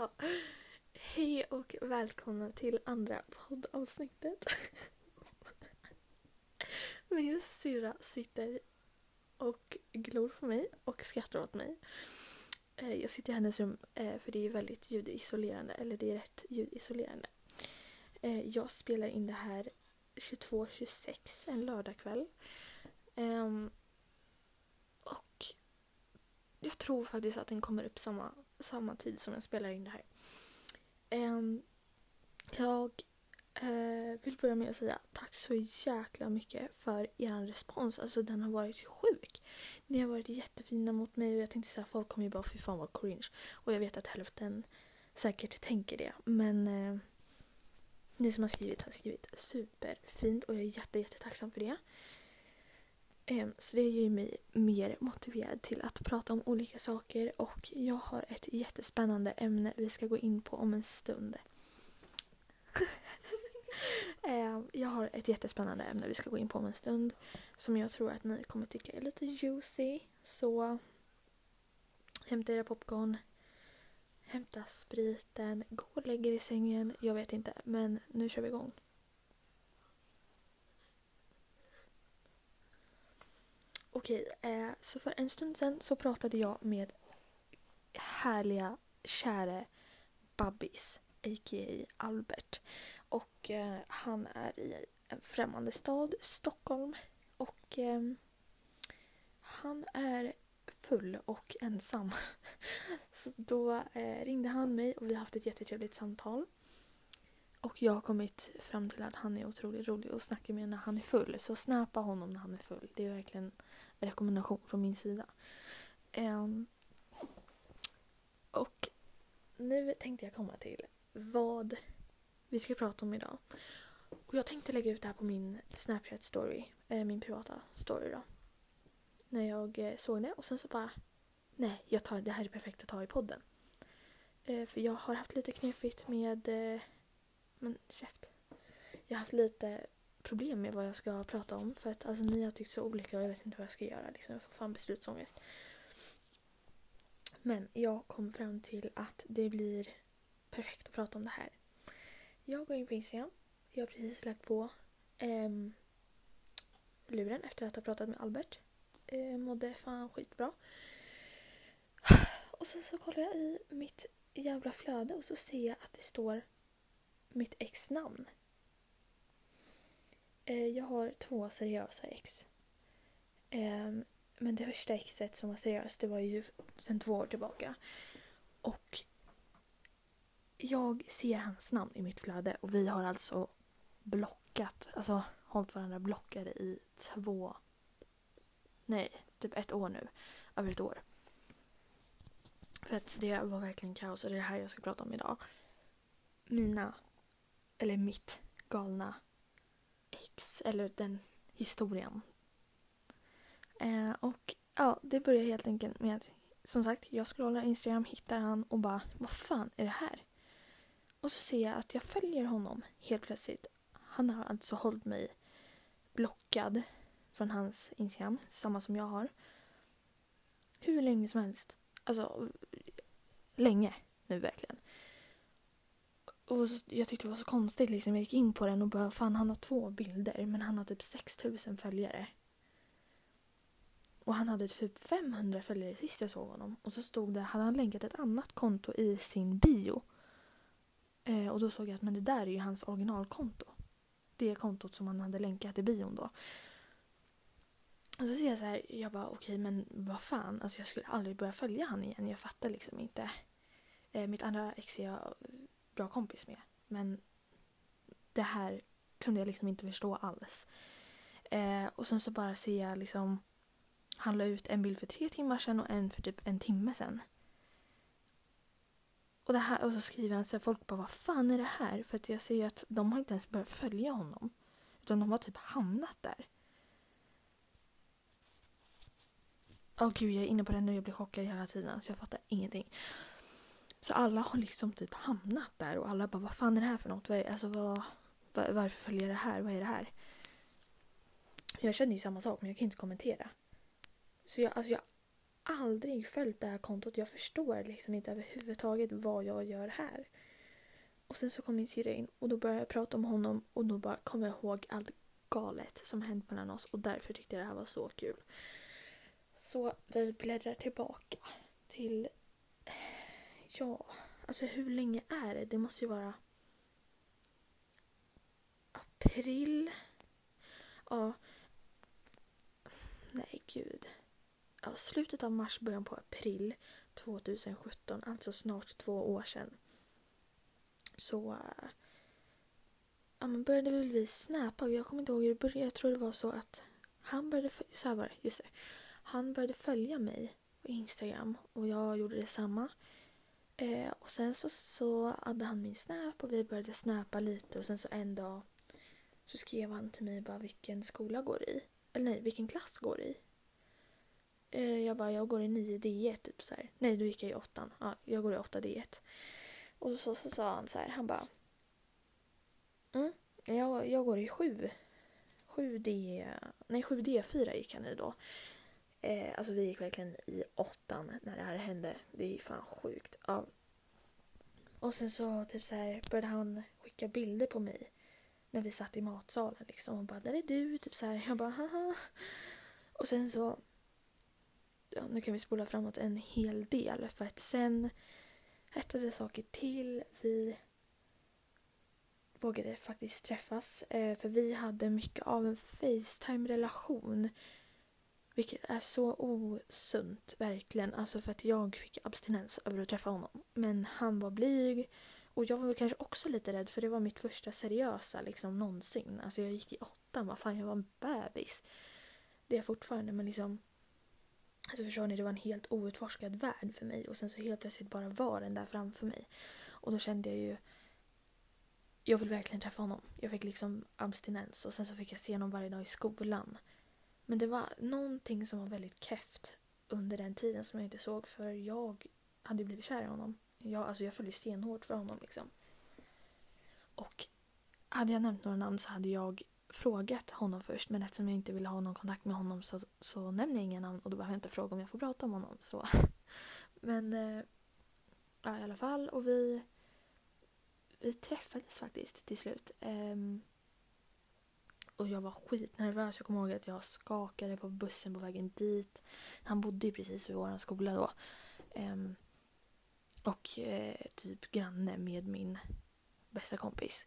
Ja. Hej och välkomna till andra poddavsnittet. Min syrra sitter och glor på mig och skrattar åt mig. Eh, jag sitter i hennes rum eh, för det är väldigt ljudisolerande, eller det är rätt ljudisolerande. Eh, jag spelar in det här 22.26 en lördagkväll. Ehm, och jag tror faktiskt att den kommer upp samma, samma tid som jag spelar in det här. Ehm, jag eh, vill börja med att säga tack så jäkla mycket för er respons. Alltså den har varit sjuk. Ni har varit jättefina mot mig och jag tänkte säga folk kommer ju bara fy fan vad cringe. Och jag vet att hälften säkert tänker det. Men eh, ni som har skrivit har skrivit superfint och jag är jätte, jättetacksam för det. Ehm, så det gör mig mer motiverad till att prata om olika saker och jag har ett jättespännande ämne vi ska gå in på om en stund. Ehm, jag har ett jättespännande ämne vi ska gå in på om en stund som jag tror att ni kommer tycka är lite juicy. Så hämta era popcorn, hämta spriten, gå och lägg er i sängen. Jag vet inte, men nu kör vi igång. Okej, eh, så för en stund sedan så pratade jag med härliga, käre Babbis, a.k.a. Albert. Och eh, han är i en främmande stad, Stockholm. Och eh, han är full och ensam. Så då eh, ringde han mig och vi har haft ett jättetrevligt samtal. Och jag har kommit fram till att han är otroligt rolig att snacka med när han är full. Så snappa honom när han är full. Det är verkligen en rekommendation från min sida. Um, och nu tänkte jag komma till vad vi ska prata om idag. Och jag tänkte lägga ut det här på min Snapchat story, eh, min privata story då. När jag eh, såg det och sen så bara nej, jag tar, det här är perfekt att ta i podden. Eh, för jag har haft lite knepigt med eh, men käft. Jag har haft lite problem med vad jag ska prata om för att alltså, ni har tyckt så olika och jag vet inte vad jag ska göra. Liksom. Jag får fan beslutsångest. Men jag kom fram till att det blir perfekt att prata om det här. Jag går in på Instagram. Jag har precis lagt på ehm, luren efter att ha pratat med Albert. Eh, mådde fan skitbra. Och sen så kollar jag i mitt jävla flöde och så ser jag att det står mitt ex namn. Eh, jag har två seriösa ex. Ehm, men det första exet som var seriöst det var ju sedan två år tillbaka. Och jag ser hans namn i mitt flöde och vi har alltså blockat, alltså hållit varandra blockade i två, nej, typ ett år nu. Över ett år. För att det var verkligen kaos och det är det här jag ska prata om idag. Mina, eller mitt galna ex, eller den historien. Eh, och ja, det börjar helt enkelt med att som sagt, jag scrollar Instagram, hittar han och bara vad fan är det här? Och så ser jag att jag följer honom helt plötsligt. Han har alltså hållit mig blockad från hans Instagram, samma som jag har. Hur länge som helst. Alltså, länge nu verkligen. Och så- jag tyckte det var så konstigt liksom. Jag gick in på den och bara fan han har två bilder men han har typ 6000 följare. Och han hade typ 500 följare sist jag såg honom. Och så stod det, hade han länkat ett annat konto i sin bio. Eh, och då såg jag att men det där är ju hans originalkonto. Det kontot som han hade länkat i bion då. Och så ser jag så här, jag bara okej men vad fan, alltså jag skulle aldrig börja följa han igen. Jag fattar liksom inte. Eh, mitt andra ex är jag bra kompis med. Men det här kunde jag liksom inte förstå alls. Eh, och sen så bara ser jag liksom han la ut en bild för tre timmar sedan och en för typ en timme sedan. Och, det här, och så skriver han så här, folk bara vad fan är det här? För att jag ser ju att de har inte ens börjat följa honom. Utan de har typ hamnat där. Åh gud, jag är inne på det nu. Jag blir chockad hela tiden. Så jag fattar ingenting. Så alla har liksom typ hamnat där. Och alla bara, vad fan är det här för något? Vad är, alltså, vad, var, varför följer jag det här? Vad är det här? Jag känner ju samma sak, men jag kan inte kommentera. Så jag, alltså jag har aldrig följt det här kontot. Jag förstår liksom inte överhuvudtaget vad jag gör här. Och sen så kom min syrra in och då började jag prata om honom och då bara kom jag ihåg allt galet som hänt mellan oss och därför tyckte jag det här var så kul. Så vi bläddrar tillbaka till... Ja, alltså hur länge är det? Det måste ju vara april. Ja. Nej, gud. Ja, slutet av mars, början på april 2017, alltså snart två år sedan. Så ja, men började väl vi snappa. Jag kommer inte ihåg hur det började. Jag tror det var så att han började, så här var det, just det. Han började följa mig på Instagram och jag gjorde detsamma. Eh, och sen så, så hade han min snap och vi började snappa lite och sen så en dag så skrev han till mig bara vilken skola går i. Eller nej, vilken klass går i. Eh, jag bara, jag går i 9 D1 typ så här. Nej, då gick jag i 8 Ja, jag går i 8 D1. Och så, så sa han så här, han bara Mm, jag, jag går i 7. 7D, nej 7D4 gick han i då. Eh, alltså vi gick verkligen i åttan när det här hände. Det är fan sjukt. Ja. Och sen så typ så här började han skicka bilder på mig när vi satt i matsalen liksom och bara där är du typ så här. Jag bara haha. Och sen så ja, nu kan vi spola framåt en hel del för att sen hettade saker till. Vi vågade faktiskt träffas eh, för vi hade mycket av en Facetime-relation vilket är så osunt, verkligen. Alltså för att jag fick abstinens över att träffa honom. Men han var blyg. Och jag var väl kanske också lite rädd för det var mitt första seriösa liksom någonsin. Alltså jag gick i åttan, vad fan jag var en bebis. Det är jag fortfarande men liksom. Alltså förstår ni, det var en helt outforskad värld för mig. Och sen så helt plötsligt bara var den där framför mig. Och då kände jag ju jag vill verkligen träffa honom. Jag fick liksom abstinens och sen så fick jag se honom varje dag i skolan. Men det var någonting som var väldigt keft under den tiden som jag inte såg för jag hade blivit kär i honom. Jag, alltså jag följde stenhårt för honom liksom. Och hade jag nämnt några namn så hade jag frågat honom först men eftersom jag inte ville ha någon kontakt med honom så, så nämner jag inga namn och då behöver jag inte fråga om jag får prata om honom. Så. Men eh, ja, i alla fall och vi, vi träffades faktiskt till slut. Um, och jag var skitnervös. Jag kommer ihåg att jag skakade på bussen på vägen dit. Han bodde ju precis vid vår skola då. Um, och eh, typ granne med min bästa kompis.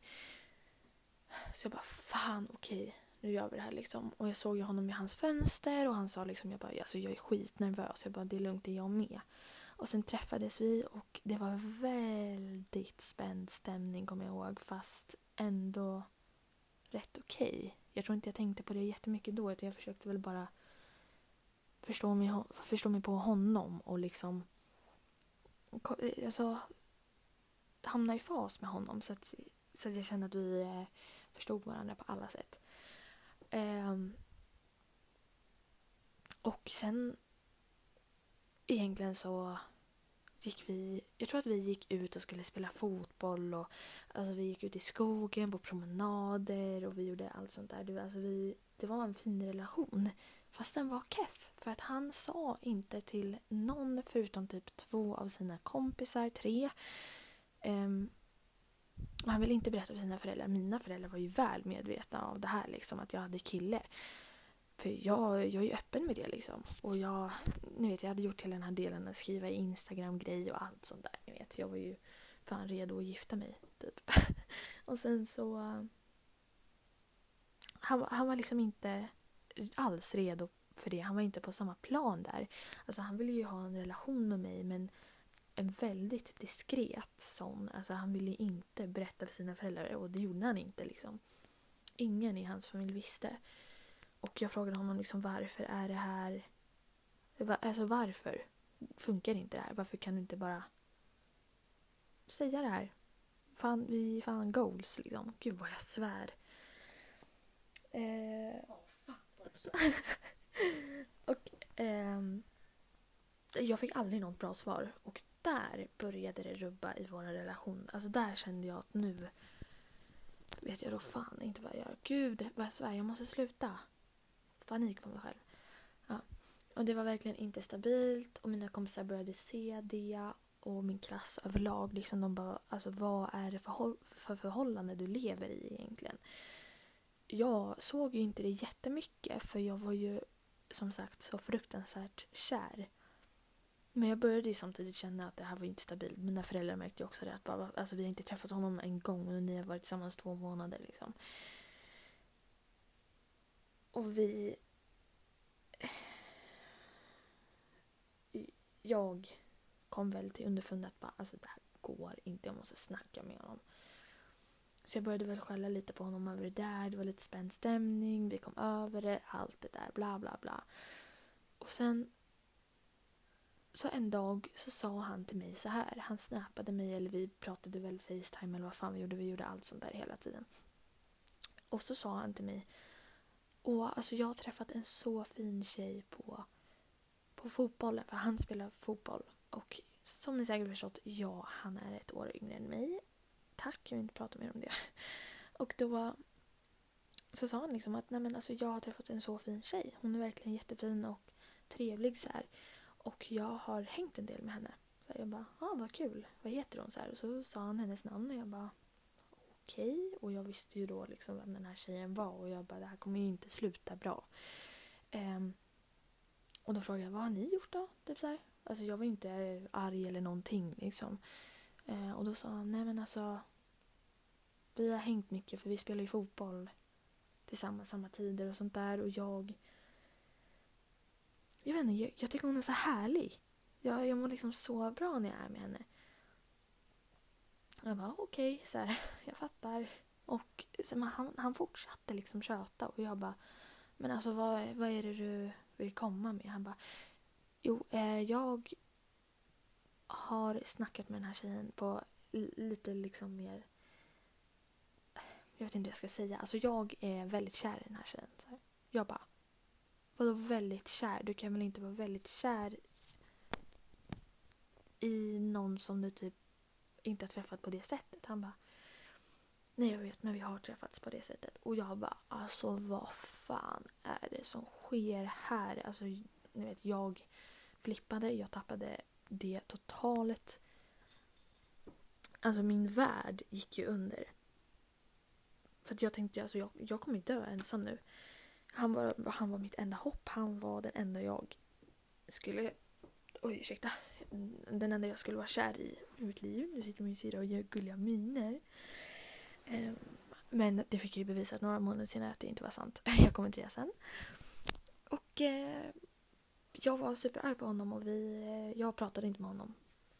Så jag bara, fan okej, okay, nu gör vi det här liksom. Och jag såg ju honom i hans fönster och han sa liksom, jag bara, alltså jag är skitnervös. Jag bara, det är lugnt, det är jag med. Och sen träffades vi och det var väldigt spänd stämning kommer jag ihåg. Fast ändå rätt okej. Okay. Jag tror inte jag tänkte på det jättemycket då. Utan jag försökte väl bara förstå mig, förstå mig på honom och liksom alltså, hamna i fas med honom. Så att, så att jag kände att vi eh, förstod varandra på alla sätt. Um, och sen egentligen så gick vi, jag tror att vi gick ut och skulle spela fotboll och alltså vi gick ut i skogen på promenader och vi gjorde allt sånt där. Det, alltså vi, det var en fin relation. Fast den var keff för att han sa inte till någon förutom typ två av sina kompisar, tre. Um, han ville inte berätta för sina föräldrar. Mina föräldrar var ju väl medvetna av det här liksom att jag hade kille. För jag, jag är öppen med det liksom. Och jag, ni vet jag hade gjort hela den här delen att skriva i Instagram-grej och allt sånt där. Ni vet jag var ju fan redo att gifta mig typ. och sen så han, han var liksom inte alls redo för det. Han var inte på samma plan där. Alltså han ville ju ha en relation med mig men en väldigt diskret sån. Alltså han ville inte berätta för sina föräldrar och det gjorde han inte liksom. Ingen i hans familj visste. Och jag frågade honom liksom varför är det här... Alltså varför funkar inte det här? Varför kan du inte bara säga det här? Fan, vi är fan goals liksom. Gud vad jag svär. Eh... Och ehm... jag fick aldrig något bra svar. Och där började det rubba i vår relation. Alltså där kände jag att nu vet jag då fan inte vad jag gör. Gud vad jag svär, jag måste sluta panik på mig själv. Ja. Och det var verkligen inte stabilt och mina kompisar började se det och min klass överlag. Liksom de bara, alltså vad är det för, för förhållande du lever i egentligen? Jag såg ju inte det jättemycket för jag var ju som sagt så fruktansvärt kär. Men jag började ju samtidigt känna att det här var inte stabilt. Mina föräldrar märkte ju också det. Att bara, alltså, vi har inte träffat honom en gång och ni har varit tillsammans två månader. Liksom. Och vi... Jag kom väl till underfund att bara, alltså, det här går inte. Jag måste snacka med honom. Så jag började väl skälla lite på honom över det där. Det var lite spänd stämning. Vi kom över det. Allt det där. Bla, bla, bla. Och sen så en dag så sa han till mig så här. Han snappade mig eller vi pratade väl Facetime eller vad fan vi gjorde. Vi gjorde allt sånt där hela tiden. Och så sa han till mig. Och alltså jag har träffat en så fin tjej på, på fotbollen. För han spelar fotboll. Och som ni säkert förstått, ja, han är ett år yngre än mig. Tack, jag vill inte prata mer om det. Och då så sa han liksom att nej men alltså jag har träffat en så fin tjej. Hon är verkligen jättefin och trevlig så här. Och jag har hängt en del med henne. Så jag bara, ja ah, vad kul. Vad heter hon? Så här. Och så sa han hennes namn och jag bara, okej. Okay. Och jag visste ju då liksom vem den här tjejen var och jag bara, det här kommer ju inte sluta bra. Um, och då frågade jag, vad har ni gjort då? Typ så här. Alltså jag var inte eh, arg eller någonting liksom. Uh, och då sa han, nej men alltså. Vi har hängt mycket för vi spelar ju fotboll tillsammans samma tider och sånt där och jag jag vet inte, jag, jag tycker hon är så härlig. Jag, jag mår liksom så bra när jag är med henne. Jag bara okej, okay, så här, jag fattar. Och så, han, han fortsatte liksom köta och jag bara men alltså vad, vad är det du vill komma med? Han bara jo, eh, jag har snackat med den här tjejen på lite liksom mer jag vet inte vad jag ska säga. Alltså jag är väldigt kär i den här tjejen. Så här. Jag bara Vadå väldigt kär? Du kan väl inte vara väldigt kär i någon som du typ inte har träffat på det sättet? Han bara Nej jag vet men vi har träffats på det sättet. Och jag bara alltså vad fan är det som sker här? Alltså ni vet jag flippade, jag tappade det totalt. Alltså min värld gick ju under. För att jag tänkte alltså jag, jag kommer dö ensam nu. Han var, han var mitt enda hopp. Han var den enda jag skulle... Oj, ursäkta. Den enda jag skulle vara kär i i mitt liv. Nu sitter min syrra och gör gulliga miner. Um, men det fick jag ju bevisat några månader senare att det inte var sant. Jag kommer till det sen. Och eh, jag var superarg på honom och vi, eh, jag pratade inte med honom.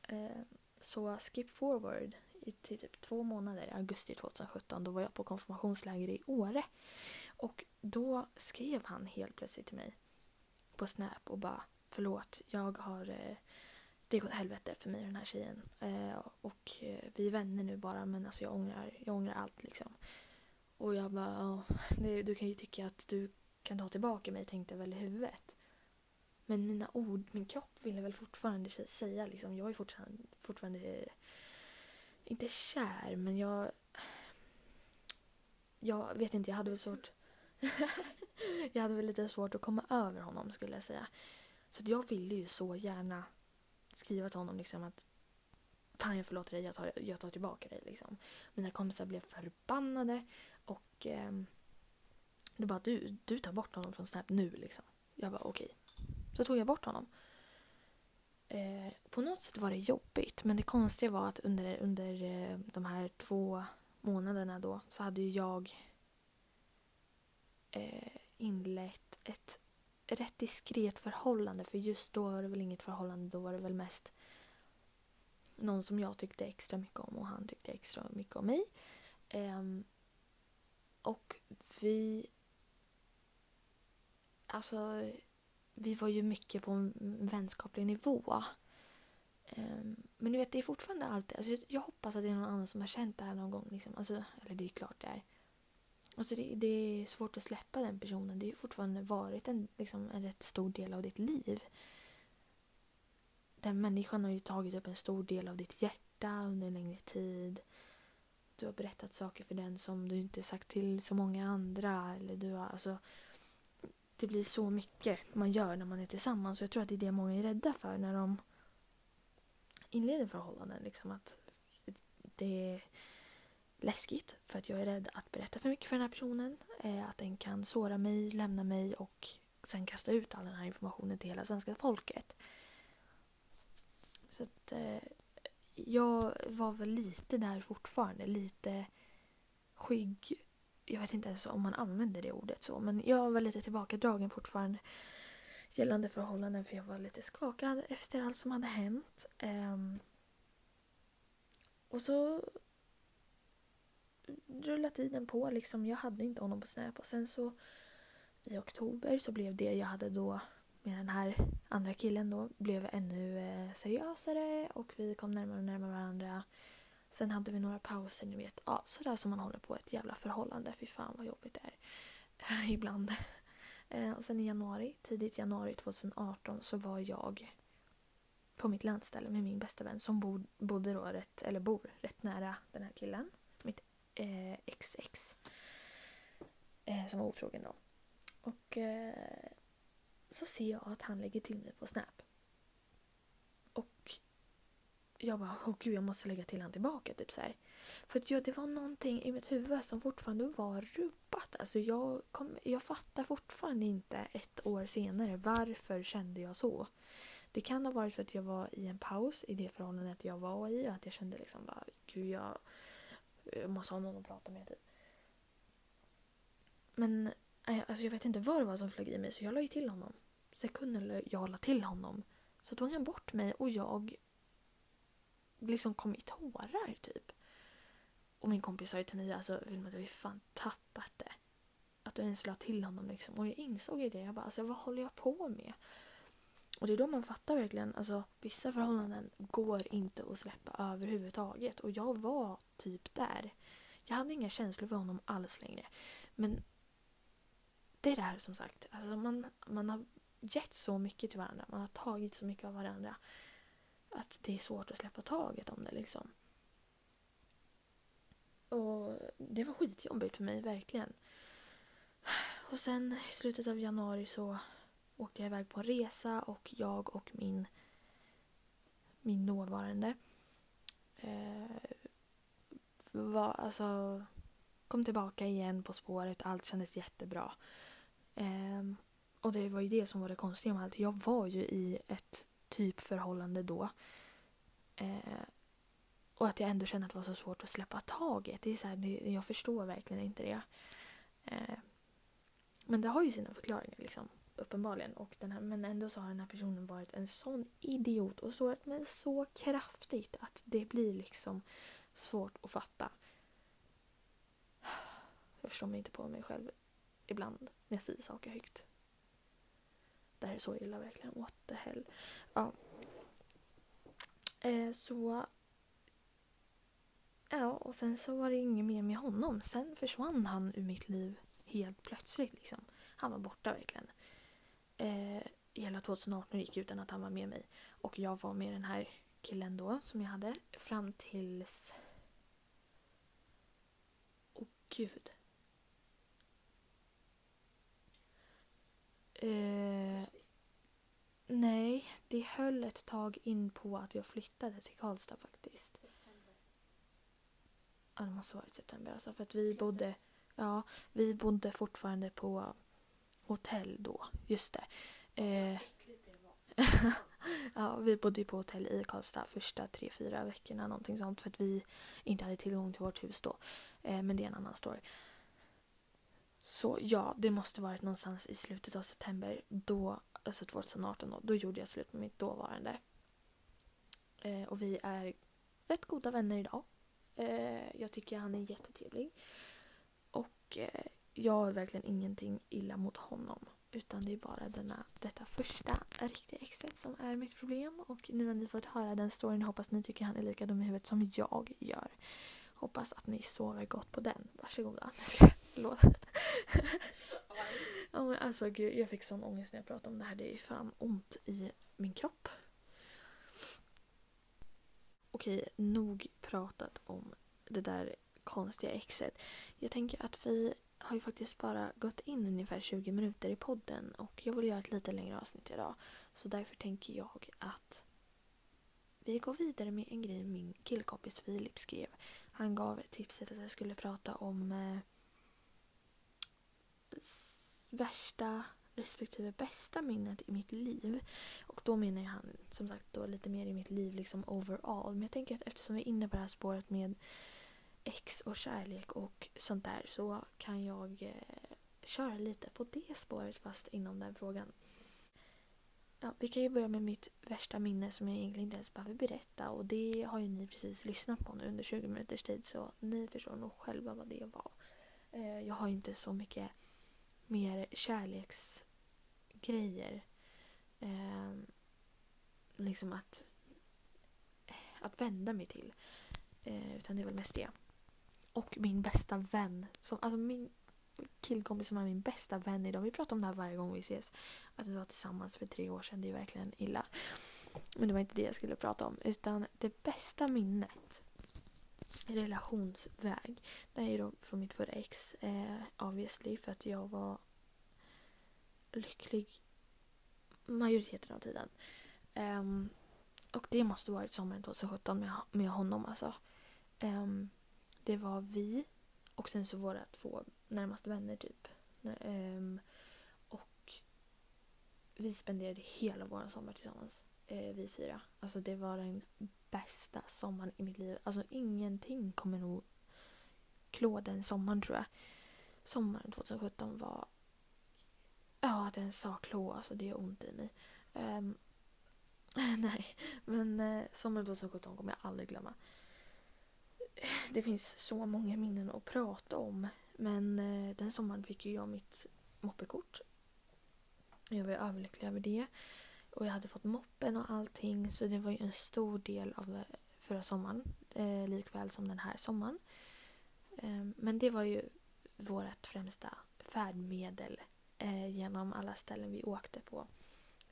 Ehm, så skip forward i till typ två månader, i augusti 2017, då var jag på konfirmationsläger i Åre. Och då skrev han helt plötsligt till mig på Snap och bara förlåt, jag har eh, det gått helvete för mig och den här tjejen. Eh, och eh, vi är vänner nu bara men alltså jag ångrar, jag ångrar allt liksom. Och jag bara, det, du kan ju tycka att du kan ta tillbaka mig tänkte jag väl i huvudet. Men mina ord, min kropp ville väl fortfarande säga liksom, jag är fortfarande, fortfarande eh, inte kär men jag jag vet inte, jag hade väl svårt jag hade väl lite svårt att komma över honom skulle jag säga. Så jag ville ju så gärna skriva till honom liksom att Fan jag förlåter dig, jag tar, jag tar tillbaka dig liksom. Mina kompisar blev förbannade och eh, det bara du, du tar bort honom från Snap nu liksom. Jag bara okej. Okay. Så tog jag bort honom. Eh, på något sätt var det jobbigt men det konstiga var att under, under eh, de här två månaderna då så hade ju jag eh, inlett ett rätt diskret förhållande. För just då var det väl inget förhållande. Då var det väl mest någon som jag tyckte extra mycket om och han tyckte extra mycket om mig. Um, och vi... Alltså, vi var ju mycket på en vänskaplig nivå. Um, men ni vet, det är fortfarande alltid... Alltså, jag, jag, hoppas att det är någon annan som har känt det här någon gång. Liksom. Alltså, eller det är klart det är. Alltså det, det, är svårt att släppa den personen. Det har fortfarande varit en, liksom, en rätt stor del av ditt liv. Den människan har ju tagit upp en stor del av ditt hjärta under en längre tid. Du har berättat saker för den som du inte sagt till så många andra. Eller du har, alltså, det blir så mycket man gör när man är tillsammans. Och jag tror att det är det många är rädda för när de inleder förhållanden. Liksom att det är läskigt för att jag är rädd att berätta för mycket för den här personen. Eh, att den kan såra mig, lämna mig och sen kasta ut all den här informationen till hela svenska folket. Så att eh, jag var väl lite där fortfarande. Lite skygg. Jag vet inte ens om man använder det ordet så. Men jag var lite tillbakadragen fortfarande gällande förhållanden för jag var lite skakad efter allt som hade hänt. Ehm, och så rullade tiden på. Liksom. Jag hade inte honom på Snap och sen så i oktober så blev det jag hade då med den här andra killen då blev ännu eh, seriösare och vi kom närmare och närmare varandra. Sen hade vi några pauser, ni vet. Ja, sådär som man håller på ett jävla förhållande. Fy fan vad jobbigt det är. Ibland. Eh, och sen i januari, tidigt januari 2018 så var jag på mitt landställe med min bästa vän som bod, bodde då rätt, eller bor rätt nära den här killen. Eh, XX. Eh, som var otrogen då. Och eh, så ser jag att han lägger till mig på Snap. Och jag bara, åh gud jag måste lägga till han tillbaka. Typ så här. För att ja, det var någonting i mitt huvud som fortfarande var rubbat. Alltså jag, kom, jag fattar fortfarande inte ett år senare varför kände jag så. Det kan ha varit för att jag var i en paus i det förhållandet jag var i. Att jag kände liksom bara, gud jag, jag måste ha någon att prata med. Typ. Men eh, alltså jag vet inte vad det var som flög i mig så jag la ju till honom. Sekunden jag la till honom så tog han bort mig och jag liksom kom i tårar typ. Och min kompis sa ju till mig alltså Vilma du har ju fan tappat det. Att du ens la till honom liksom. Och jag insåg ju det. Jag bara alltså vad håller jag på med? Och det är då man fattar verkligen, alltså vissa förhållanden går inte att släppa överhuvudtaget. Och jag var typ där. Jag hade inga känslor för honom alls längre. Men det är det här som sagt, alltså man, man har gett så mycket till varandra, man har tagit så mycket av varandra. Att det är svårt att släppa taget om det liksom. Och det var skitjobbigt för mig, verkligen. Och sen i slutet av januari så åkte jag iväg på en resa och jag och min, min dåvarande eh, var, alltså, kom tillbaka igen på spåret. Allt kändes jättebra. Eh, och det var ju det som var det konstiga med allt. Jag var ju i ett typförhållande då. Eh, och att jag ändå kände att det var så svårt att släppa taget. Det är så här, jag förstår verkligen inte det. Eh, men det har ju sina förklaringar liksom. Uppenbarligen. Och den här, men ändå så har den här personen varit en sån idiot och sårat mig så kraftigt att det blir liksom svårt att fatta. Jag förstår mig inte på mig själv ibland när jag säger saker högt. Det här är så illa verkligen. What the hell. Ja. Eh, så... Ja, och sen så var det inget mer med honom. Sen försvann han ur mitt liv helt plötsligt. Liksom. Han var borta verkligen. Eh, hela 2018 gick utan att han var med mig. Och jag var med den här killen då som jag hade fram tills... Åh oh, gud. Eh, nej, det höll ett tag in på att jag flyttade till Karlstad faktiskt. Ja, det måste ha varit september alltså. För att vi bodde, ja, vi bodde fortfarande på hotell då. Just det. Eh, ja, vi bodde ju på hotell i Karlstad första tre, fyra veckorna. Någonting sånt. För att vi inte hade tillgång till vårt hus då. Eh, men det är en annan story. Så ja, det måste varit någonstans i slutet av september. Då, alltså 2018 då. Då gjorde jag slut med mitt dåvarande. Eh, och vi är rätt goda vänner idag. Eh, jag tycker han är jättetrevlig. Och eh, jag har verkligen ingenting illa mot honom. Utan det är bara denna, detta första riktiga exet som är mitt problem. Och nu har ni fått höra den storyn. Hoppas ni tycker han är lika dum i huvudet som jag gör. Hoppas att ni sover gott på den. Varsågoda. Förlåt. ja, men alltså gud, jag fick sån ångest när jag pratade om det här. Det är fan ont i min kropp. Okej, nog pratat om det där konstiga exet. Jag tänker att vi har ju faktiskt bara gått in ungefär 20 minuter i podden och jag vill göra ett lite längre avsnitt idag. Så därför tänker jag att vi går vidare med en grej min killkompis Filip skrev. Han gav tipset att jag skulle prata om eh, värsta respektive bästa minnet i mitt liv. Och då menar jag han som sagt då lite mer i mitt liv liksom overall. Men jag tänker att eftersom vi är inne på det här spåret med ex och kärlek och sånt där så kan jag eh, köra lite på det spåret fast inom den frågan. Ja, vi kan ju börja med mitt värsta minne som jag egentligen inte ens behöver berätta och det har ju ni precis lyssnat på nu under 20 minuters tid så ni förstår nog själva vad det var. Eh, jag har inte så mycket mer kärleksgrejer. Eh, liksom att, att vända mig till. Eh, utan det är väl mest det. Och min bästa vän. Som, alltså min killkompis som är min bästa vän idag. Vi pratar om det här varje gång vi ses. Att vi var tillsammans för tre år sedan. Det är verkligen illa. Men det var inte det jag skulle prata om. Utan det bästa minnet relationsväg. Det är ju då från mitt förra ex, eh, obviously, för att jag var lycklig majoriteten av tiden. Um, och det måste varit sommaren 2017 med, med honom alltså. Um, det var vi och sen så våra två närmaste vänner typ. Ehm, och vi spenderade hela vår sommar tillsammans. Eh, vi fyra. Alltså det var den bästa sommaren i mitt liv. Alltså ingenting kommer nog klå den sommaren tror jag. Sommaren 2017 var... Ja, att en sak klå, alltså det gör ont i mig. Um, nej, men eh, sommaren 2017 kommer jag aldrig glömma. Det finns så många minnen att prata om. Men eh, den sommaren fick ju jag mitt moppekort. Jag var överlycklig över det. Och jag hade fått moppen och allting så det var ju en stor del av eh, förra sommaren. Eh, likväl som den här sommaren. Eh, men det var ju vårt främsta färdmedel eh, genom alla ställen vi åkte på.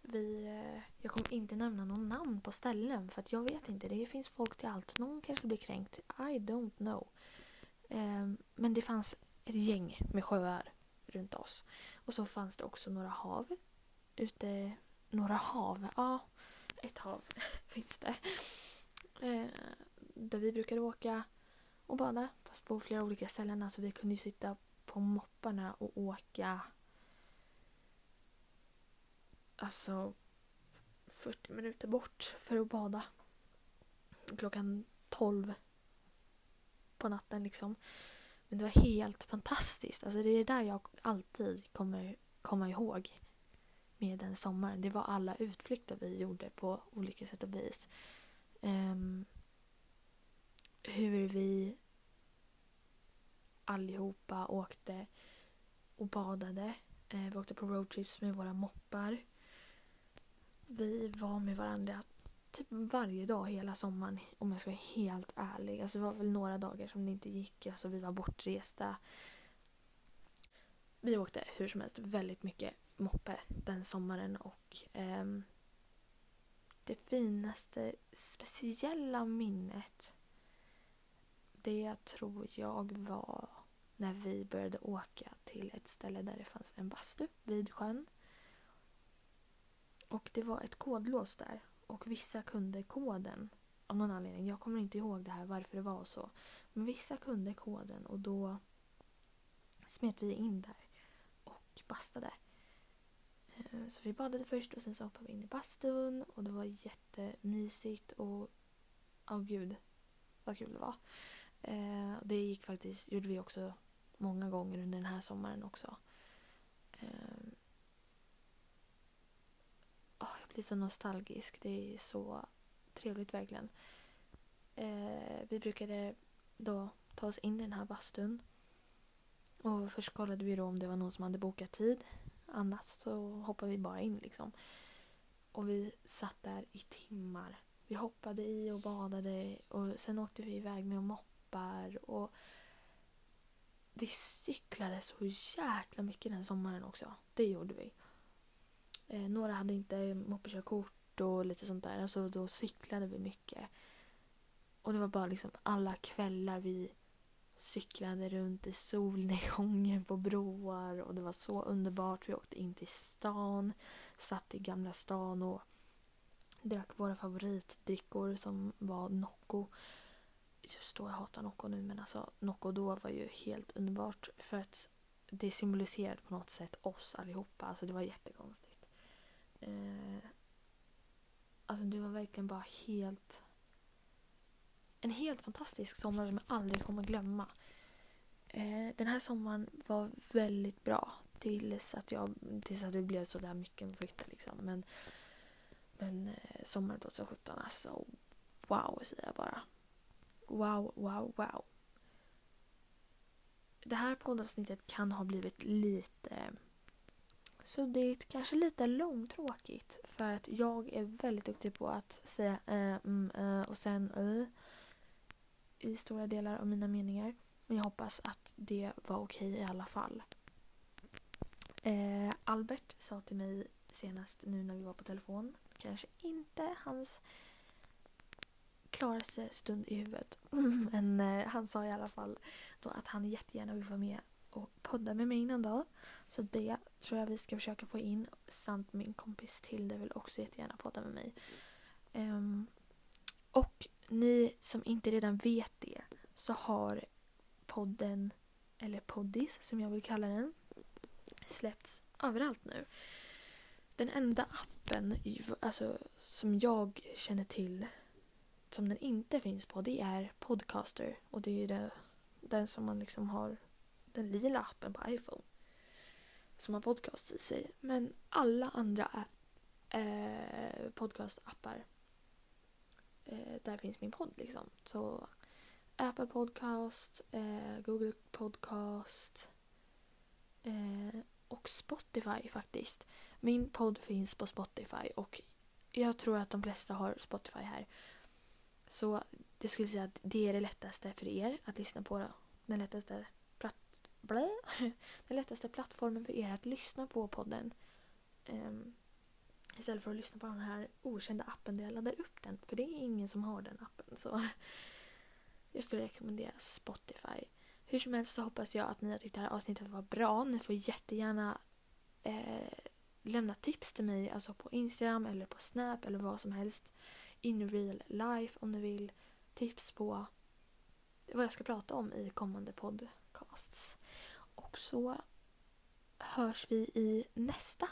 Vi, eh, jag kommer inte nämna någon namn på ställen för att jag vet inte. Det finns folk till allt. Någon kanske blir kränkt. I don't know. Ehm, men det fanns ett gäng med sjöar runt oss. Och så fanns det också några hav ute några hav. Ja, ett hav finns det. Eh, där vi brukade åka och bada. Fast på flera olika ställen. Alltså vi kunde ju sitta på mopparna och åka alltså 40 minuter bort för att bada. Klockan 12 på natten liksom. Men det var helt fantastiskt. Alltså det är det där jag alltid kommer komma ihåg med den sommaren. Det var alla utflykter vi gjorde på olika sätt och vis. Um, hur vi allihopa åkte och badade. Uh, vi åkte på roadtrips med våra moppar. Vi var med varandra typ varje dag hela sommaren om jag ska vara helt ärlig. Alltså det var väl några dagar som det inte gick. Alltså vi var bortresta. Vi åkte hur som helst väldigt mycket moppe den sommaren och eh, det finaste speciella minnet det tror jag var när vi började åka till ett ställe där det fanns en bastu vid sjön. Och det var ett kodlås där och vissa kunde koden av någon anledning. Jag kommer inte ihåg det här varför det var så. Men vissa kunde koden och då smet vi in där och bastade. Eh, så vi badade först och sen så hoppade vi in i bastun och det var jättemysigt och åh oh, gud vad kul det var. Eh, det gick faktiskt, gjorde vi också många gånger under den här sommaren också. Eh, oh, jag blir så nostalgisk. Det är så trevligt verkligen. Eh, vi brukade då ta oss in i den här bastun. Och först kollade vi då om det var någon som hade bokat tid. Annars så hoppade vi bara in liksom. Och vi satt där i timmar. Vi hoppade i och badade och sen åkte vi iväg med moppar och vi cyklade så jäkla mycket den sommaren också. Det gjorde vi. Eh, några hade inte moppekörkort och lite sånt där. Alltså då cyklade vi mycket. Och det var bara liksom alla kvällar vi cyklade runt i solnedgången på broar och det var så underbart. Vi åkte in till stan, satt i Gamla stan och drack våra favoritdrickor som var Nocco. Just då, jag hatar Nocco nu men alltså Nocco då var ju helt underbart för att det symboliserade på något sätt oss allihopa. Alltså det var jättekonstigt. Eh, alltså det var verkligen bara helt en helt fantastisk sommar som jag aldrig kommer glömma. Eh, den här sommaren var väldigt bra tills att, jag, tills att det blev så där mycket med flytta liksom. Men, men eh, sommaren 2017 alltså, wow säger jag bara. Wow, wow, wow. Det här poddavsnittet kan ha blivit lite suddigt, kanske lite långtråkigt. För att jag är väldigt duktig på att säga äh, mm, äh, och sen äh, i stora delar av mina meningar. Men jag hoppas att det var okej i alla fall. Eh, Albert sa till mig senast nu när vi var på telefon, kanske inte hans klaraste stund i huvudet. Men eh, han sa i alla fall då att han jättegärna vill vara med podda med mig innan dag. Så det tror jag vi ska försöka få in. Samt min kompis Tilde vill också jättegärna podda med mig. Um, och ni som inte redan vet det så har podden, eller poddis som jag vill kalla den, släppts överallt nu. Den enda appen alltså, som jag känner till som den inte finns på det är Podcaster och det är det, den som man liksom har den lila appen på iPhone som har podcast i sig. Men alla andra eh, podcastappar eh, där finns min podd liksom. Så Apple Podcast, eh, Google Podcast eh, och Spotify faktiskt. Min podd finns på Spotify och jag tror att de flesta har Spotify här. Så jag skulle säga att det är det lättaste för er att lyssna på. då. Den lättaste, blä, den lättaste plattformen för er att lyssna på podden. Um, Istället för att lyssna på den här okända appen där jag laddar upp den. För det är ingen som har den appen. Så jag skulle rekommendera Spotify. Hur som helst så hoppas jag att ni har tyckt det här avsnittet var bra. Ni får jättegärna eh, lämna tips till mig. Alltså på Instagram eller på Snap eller vad som helst. In real life om ni vill. Tips på vad jag ska prata om i kommande podcasts. Och så hörs vi i nästa.